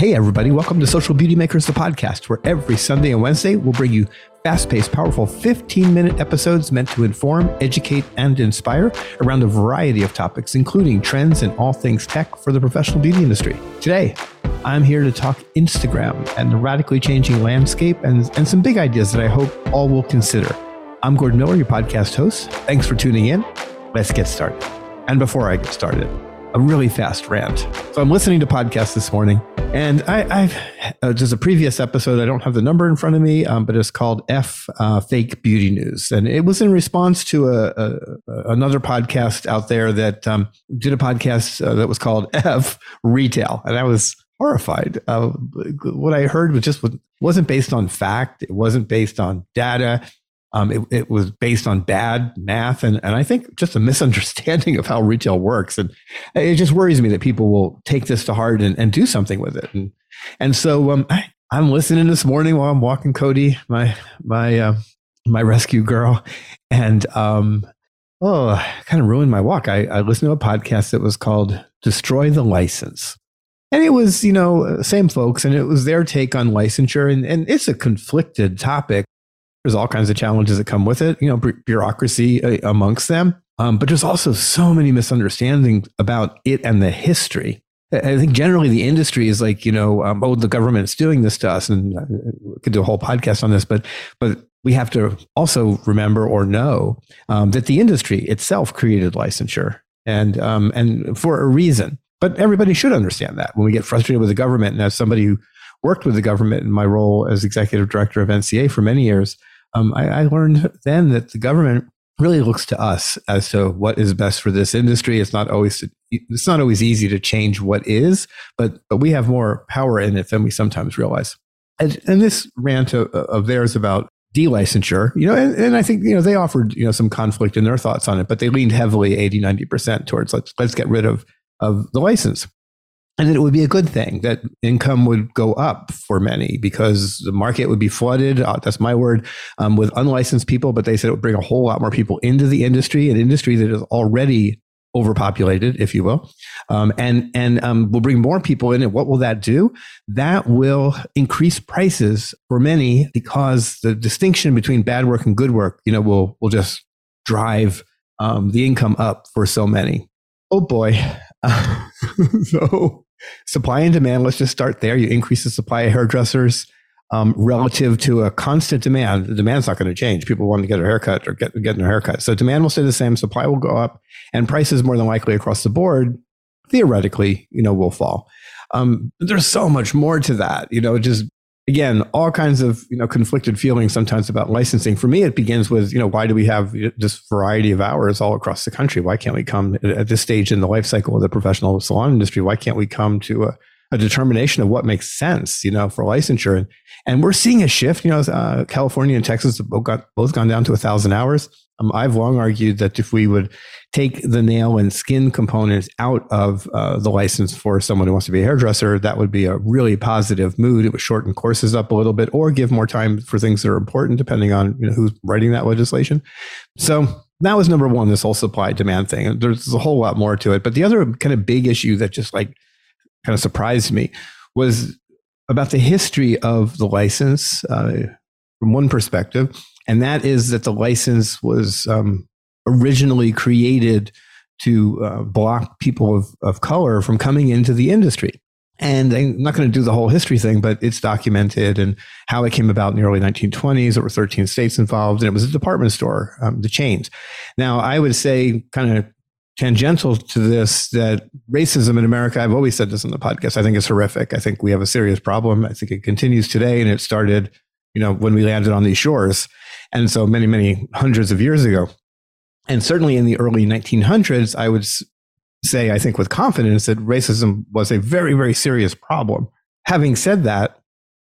Hey, everybody, welcome to Social Beauty Makers, the podcast, where every Sunday and Wednesday we'll bring you fast paced, powerful 15 minute episodes meant to inform, educate, and inspire around a variety of topics, including trends and all things tech for the professional beauty industry. Today, I'm here to talk Instagram and the radically changing landscape and, and some big ideas that I hope all will consider. I'm Gordon Miller, your podcast host. Thanks for tuning in. Let's get started. And before I get started, a really fast rant. So I'm listening to podcasts this morning, and I, have uh, there's a previous episode. I don't have the number in front of me, um, but it's called F uh, Fake Beauty News, and it was in response to a, a another podcast out there that um, did a podcast uh, that was called F Retail, and I was horrified. Uh, what I heard was just wasn't based on fact. It wasn't based on data. Um, it, it, was based on bad math and, and I think just a misunderstanding of how retail works. And it just worries me that people will take this to heart and, and do something with it. And, and so um, I, am listening this morning while I'm walking Cody, my, my, uh, my rescue girl. And um, oh, kind of ruined my walk. I, I listened to a podcast that was called Destroy the License. And it was, you know, same folks, and it was their take on licensure. And, and it's a conflicted topic there's all kinds of challenges that come with it, you know, bureaucracy uh, amongst them. Um, but there's also so many misunderstandings about it and the history. I think generally the industry is like, you know, um, oh, the government's doing this to us, and uh, we could do a whole podcast on this. But but we have to also remember or know um, that the industry itself created licensure, and um, and for a reason. But everybody should understand that when we get frustrated with the government, and as somebody who worked with the government in my role as executive director of NCA for many years, um, I, I learned then that the government really looks to us as to what is best for this industry. It's not always it's not always easy to change what is, but but we have more power in it than we sometimes realize. And, and this rant of, of theirs about delicensure, you know, and, and, I think, you know, they offered, you know, some conflict in their thoughts on it, but they leaned heavily 80, 90% towards let's let's get rid of of the license and it would be a good thing that income would go up for many because the market would be flooded. Uh, that's my word um, with unlicensed people. But they said it would bring a whole lot more people into the industry, an industry that is already overpopulated, if you will, um, and and um, will bring more people in. And what will that do? That will increase prices for many because the distinction between bad work and good work, you know, will will just drive um, the income up for so many. Oh boy. so Supply and demand, let's just start there. You increase the supply of hairdressers um, relative to a constant demand. The demand's not going to change. People want to get a haircut or get getting a haircut. So demand will stay the same, supply will go up, and prices more than likely across the board, theoretically, you know, will fall. Um, there's so much more to that. You know, just again, all kinds of you know conflicted feelings sometimes about licensing. For me, it begins with you know why do we have this variety of hours all across the country? Why can't we come at this stage in the life cycle of the professional salon industry? Why can't we come to a, a determination of what makes sense, you know, for licensure? And, and we're seeing a shift. You know, uh, California and Texas have both, got, both gone down to a thousand hours. Um, I've long argued that if we would take the nail and skin components out of uh, the license for someone who wants to be a hairdresser, that would be a really positive mood. It would shorten courses up a little bit or give more time for things that are important, depending on you know, who's writing that legislation. So that was number one, this whole supply demand thing. There's a whole lot more to it. But the other kind of big issue that just like kind of surprised me was about the history of the license uh, from one perspective and that is that the license was um, originally created to uh, block people of, of color from coming into the industry. And I'm not going to do the whole history thing, but it's documented and how it came about in the early 1920s. There were 13 states involved, and it was a department store, um, the chains. Now, I would say, kind of tangential to this, that racism in America, I've always said this on the podcast, I think is horrific. I think we have a serious problem. I think it continues today, and it started, you know, when we landed on these shores. And so many, many hundreds of years ago. And certainly in the early 1900s, I would say, I think with confidence, that racism was a very, very serious problem. Having said that,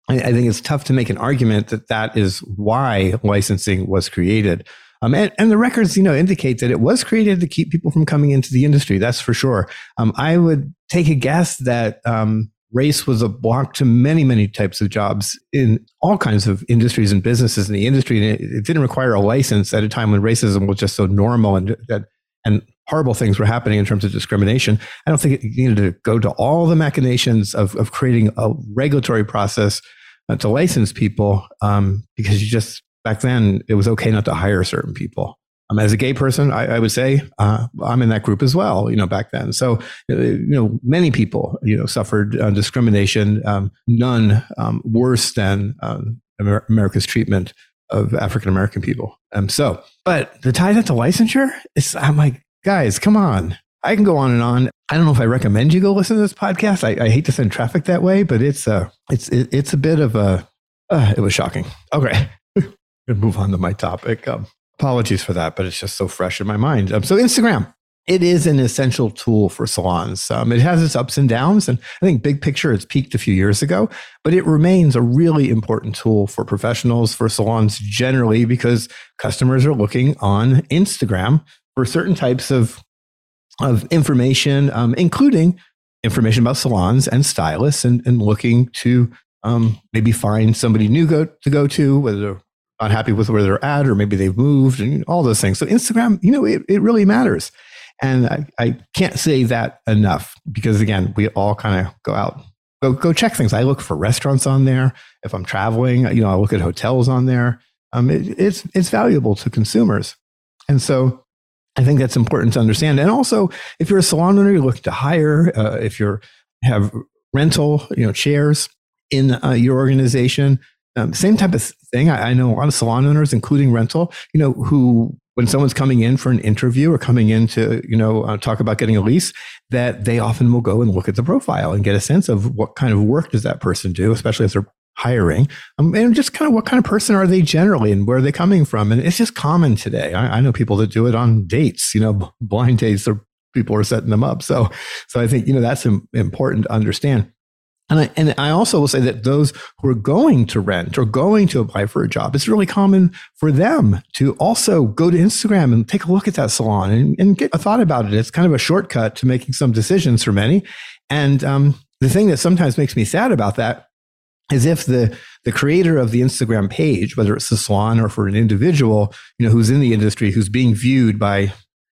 I, think it's tough to make an argument that that is why licensing was created. Um, and, and, the records, you know, indicate that it was created to keep people from coming into the industry. That's for sure. Um, I would take a guess that um, race was a block to many, many types of jobs in all kinds of industries and businesses in the industry. And it, it didn't require a license at a time when racism was just so normal and that and horrible things were happening in terms of discrimination. I don't think it needed to go to all the machinations of, of creating a regulatory process uh, to license people um, because you just back then it was okay not to hire certain people. Um, as a gay person, I, I would say uh, I'm in that group as well. You know, back then, so uh, you know, many people you know suffered uh, discrimination. Um, none um, worse than um, Amer- America's treatment of African American people. Um, so, but the tie that to licensure I'm like, guys, come on. I can go on and on. I don't know if I recommend you go listen to this podcast. I, I hate to send traffic that way, but it's uh, it's it, it's a bit of a. Uh, it was shocking. Okay, move on to my topic. Um, apologies for that, but it's just so fresh in my mind. Um, so Instagram, it is an essential tool for salons. Um, it has its ups and downs, and I think big picture, it's peaked a few years ago, but it remains a really important tool for professionals, for salons generally, because customers are looking on Instagram for certain types of of information, um, including information about salons and stylists, and, and looking to um, maybe find somebody new go, to go to, whether not happy with where they're at, or maybe they've moved, and all those things. So Instagram, you know, it, it really matters. And I, I can't say that enough because again, we all kind of go out, go go check things. I look for restaurants on there. If I'm traveling, you know, I look at hotels on there. Um, it, it's it's valuable to consumers, and so I think that's important to understand. And also, if you're a salon owner, you look to hire. Uh, if you're have rental, you know, chairs in uh, your organization, um, same type of thing. I, I, know a lot of salon owners, including rental, you know, who when someone's coming in for an interview or coming in to, you know, uh, talk about getting a lease, that they often will go and look at the profile and get a sense of what kind of work does that person do, especially as they're hiring. Um, and just kind of what kind of person are they generally and where are they coming from? And it's just common today. I, I know people that do it on dates you know blind dates or people are setting them up. So so i think you know that's important to understand and I, and I also will say that those who are going to rent or going to apply for a job, it's really common for them to also go to Instagram and take a look at that salon and, and get a thought about it. It's kind of a shortcut to making some decisions for many. And um, the thing that sometimes makes me sad about that is if the the creator of the Instagram page, whether it's the salon or for an individual, you know, who's in the industry, who's being viewed by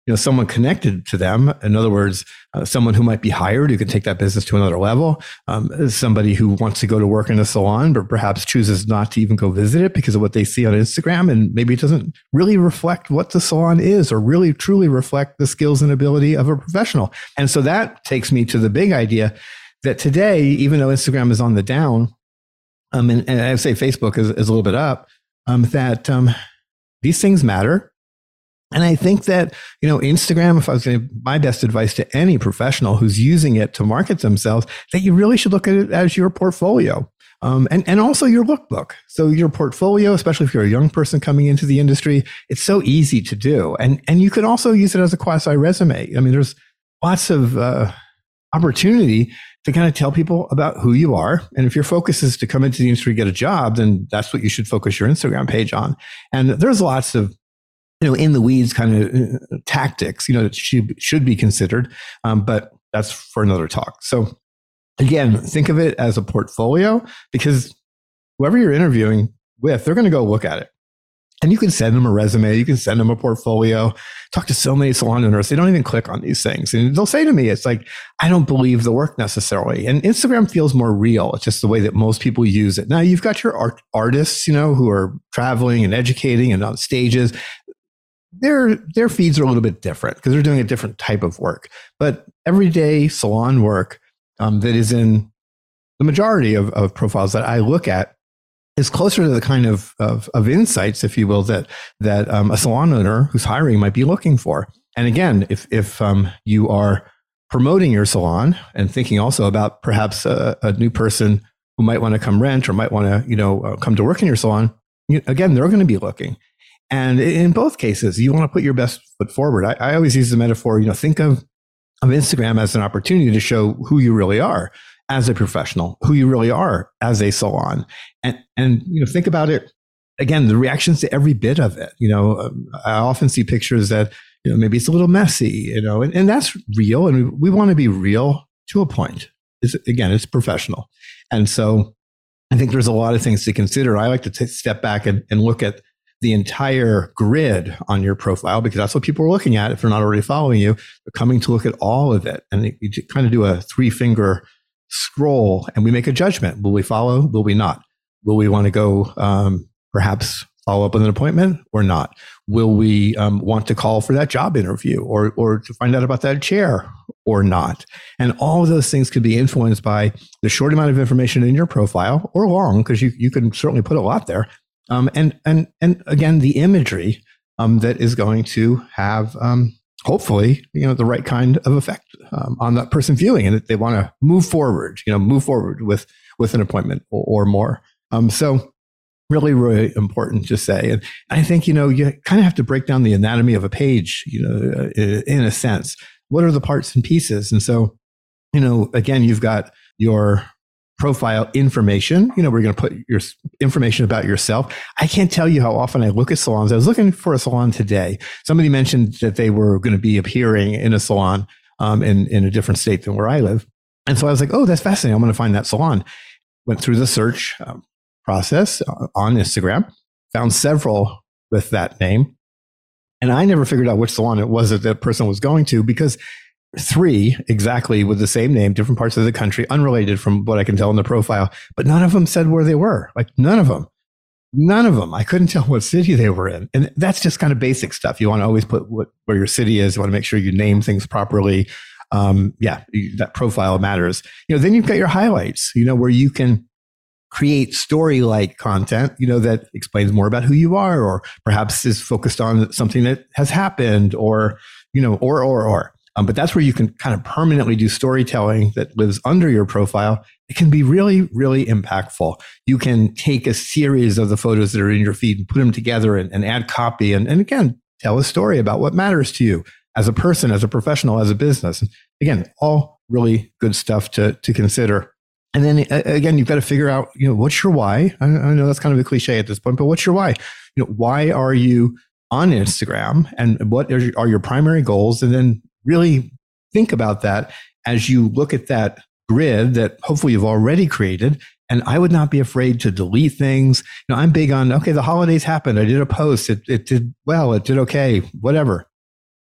you know someone connected to them. In other words, uh, someone who might be hired who can take that business to another level. Um, somebody who wants to go to work in a salon, but perhaps chooses not to even go visit it because of what they see on Instagram, and maybe it doesn't really reflect what the salon is, or really truly reflect the skills and ability of a professional. And so that takes me to the big idea that today, even though Instagram is on the down um, and, and I say Facebook is, is a little bit up, um, that um, these things matter. And I think that, you know, Instagram, if I was going to, my best advice to any professional who's using it to market themselves, that you really should look at it as your portfolio. Um, and, and also your lookbook. So your portfolio, especially if you're a young person coming into the industry, it's so easy to do. And, and you can also use it as a quasi resume. I mean, there's lots of uh, opportunity to kind of tell people about who you are. And if your focus is to come into the industry, get a job, then that's what you should focus your Instagram page on. And there's lots of you know, in the weeds kind of uh, tactics, you know, that should, should be considered. Um, but that's for another talk. So again, think of it as a portfolio because whoever you're interviewing with, they're going to go look at it. And you can send them a resume, you can send them a portfolio. Talk to so many salon owners, they don't even click on these things. And they'll say to me, it's like, I don't believe the work necessarily. And Instagram feels more real. It's just the way that most people use it. Now, you've got your art- artists, you know, who are traveling and educating and on stages. Their, their feeds are a little bit different because they're doing a different type of work. But everyday salon work um, that is in the majority of, of profiles that I look at is closer to the kind of, of, of insights, if you will, that that um, a salon owner who's hiring might be looking for. And again, if if um, you are promoting your salon and thinking also about perhaps a, a new person who might want to come rent or might want to you know uh, come to work in your salon, you, again, they're going to be looking. And in both cases, you want to put your best foot forward. I, I always use the metaphor, you know, think of of Instagram as an opportunity to show who you really are as a professional, who you really are as a salon. And, and, you know, think about it again, the reactions to every bit of it. You know, um, I often see pictures that, you know, maybe it's a little messy, you know, and, and that's real. And we, we want to be real to a point. It's, again, it's professional. And so I think there's a lot of things to consider. I like to t- step back and, and look at the entire grid on your profile because that's what people are looking at if they're not already following you. They're coming to look at all of it. And you kind of do a three finger scroll and we make a judgment. Will we follow? Will we not? Will we want to go um, perhaps follow up with an appointment or not? Will we um, want to call for that job interview or, or to find out about that chair or not? And all of those things could be influenced by the short amount of information in your profile or long, because you, you can certainly put a lot there. Um, and, and, and again, the imagery um, that is going to have um, hopefully you know the right kind of effect um, on that person viewing and that they want to move forward you know move forward with with an appointment or, or more. Um, so really really important to say. And i think you know you kind of have to break down the anatomy of a page you know uh, in a sense. What are the parts and pieces? And so you know again you've got your profile information. You know, we're going to put your information about yourself. I can't tell you how often I look at salons. I was looking for a salon today. Somebody mentioned that they were going to be appearing in a salon um, in, in a different state than where I live. And so I was like, oh, that's fascinating. I'm going to find that salon. Went through the search um, process uh, on Instagram, found several with that name. And I never figured out which salon it was that that person was going to because three exactly with the same name, different parts of the country, unrelated from what I can tell in the profile, but none of them said where they were. Like none of them. None of them. I couldn't tell what city they were in. And that's just kind of basic stuff. You want to always put what, where your city is. You want to make sure you name things properly. Um, yeah, that profile matters. You know, then you've got your highlights, you know, where you can create story like content, you know, that explains more about who you are, or perhaps is focused on something that has happened, or, you know, or, or, or. Um, but that's where you can kind of permanently do storytelling that lives under your profile. It can be really, really impactful. You can take a series of the photos that are in your feed and put them together and, and add copy. And, and again, tell a story about what matters to you as a person, as a professional, as a business. Again, all really good stuff to, to consider. And then again, you've got to figure out, you know, what's your why? I, I know that's kind of a cliche at this point, but what's your why? You know, why are you on Instagram and what are your primary goals? And then really think about that as you look at that grid that hopefully you've already created. And I would not be afraid to delete things. You know, I'm big on, okay, the holidays happened. I did a post. It, it did well. It did okay, whatever.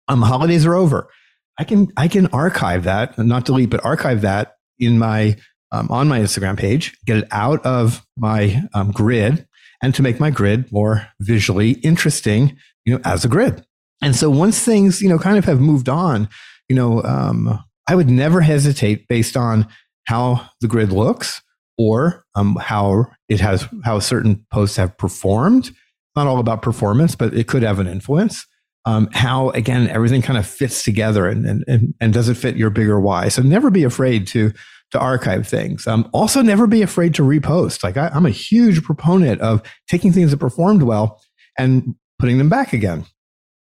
Um, holidays are over. I can, I can archive that not delete, but archive that in my, um, on my Instagram page, get it out of my um, grid and to make my grid more visually interesting, you know, as a grid. And so once things, you know, kind of have moved on, you know, um, I would never hesitate based on how the grid looks or um, how it has how certain posts have performed. Not all about performance, but it could have an influence. Um, how again everything kind of fits together and, and and and does it fit your bigger why? So never be afraid to to archive things. Um, also, never be afraid to repost. Like I, I'm a huge proponent of taking things that performed well and putting them back again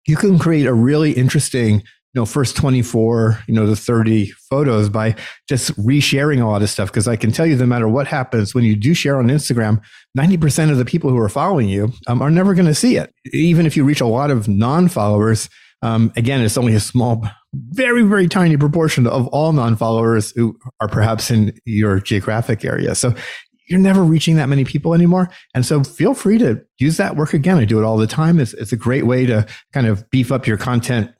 you can create a really interesting you know first 24 you know the 30 photos by just resharing a lot of stuff. Because i can tell you no matter what happens when you do share on instagram 90% of the people who are following you um, are never going to see it. Even if you reach a lot of non-followers um, again it's only a small very very tiny proportion of all non-followers who are perhaps in your geographic area. So you're never reaching that many people anymore. And so feel free to use that work again. I do it all the time. It's, it's a great way to kind of beef up your content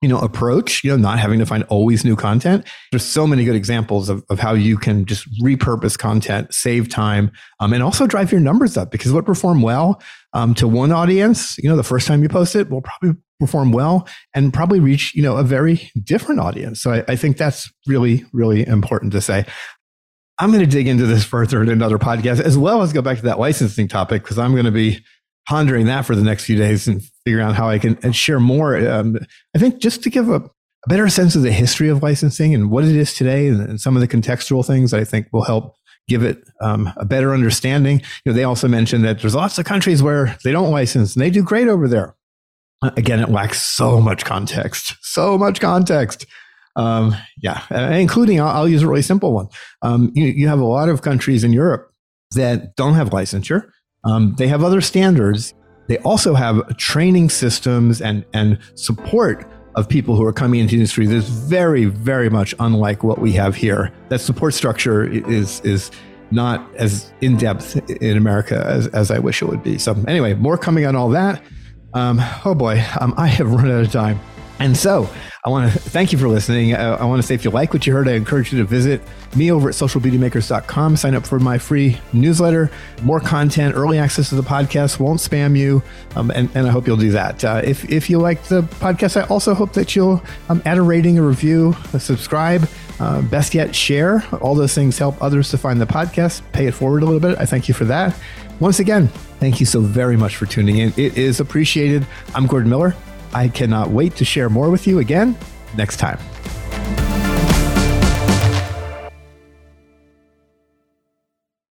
you know approach you know not having to find always new content there's so many good examples of, of how you can just repurpose content save time um, and also drive your numbers up because what perform well um, to one audience you know the first time you post it will probably perform well and probably reach you know a very different audience so I, I think that's really really important to say I'm going to dig into this further in another podcast, as well as go back to that licensing topic, because I'm going to be pondering that for the next few days and figuring out how I can share more. Um, I think just to give a, a, better sense of the history of licensing and what it is today and, and some of the contextual things I think will help give it um, a better understanding. You know, they also mentioned that there's lots of countries where they don't license and they do great over there. Again, it lacks so much context, so much context. Um, yeah, uh, including, I'll, I'll, use a really simple one. Um, you, you, have a lot of countries in Europe that don't have licensure. Um, they have other standards. They also have training systems and, and support of people who are coming into the industry that's very, very much unlike what we have here. That support structure is, is not as in depth in America as, as I wish it would be. So, anyway, more coming on all that. Um, oh boy, um, I have run out of time. And so I want to thank you for listening. Uh, I want to say if you like what you heard, I encourage you to visit me over at socialbeautymakers.com. Sign up for my free newsletter, more content, early access to the podcast, won't spam you. Um, and, and, I hope you'll do that. Uh, if, if you like the podcast, I also hope that you'll um, add a rating, a review, a subscribe. Uh, best yet, share. All those things help others to find the podcast. Pay it forward a little bit. I thank you for that. Once again, thank you so very much for tuning in. It is appreciated. I'm Gordon Miller. I cannot wait to share more with you again next time.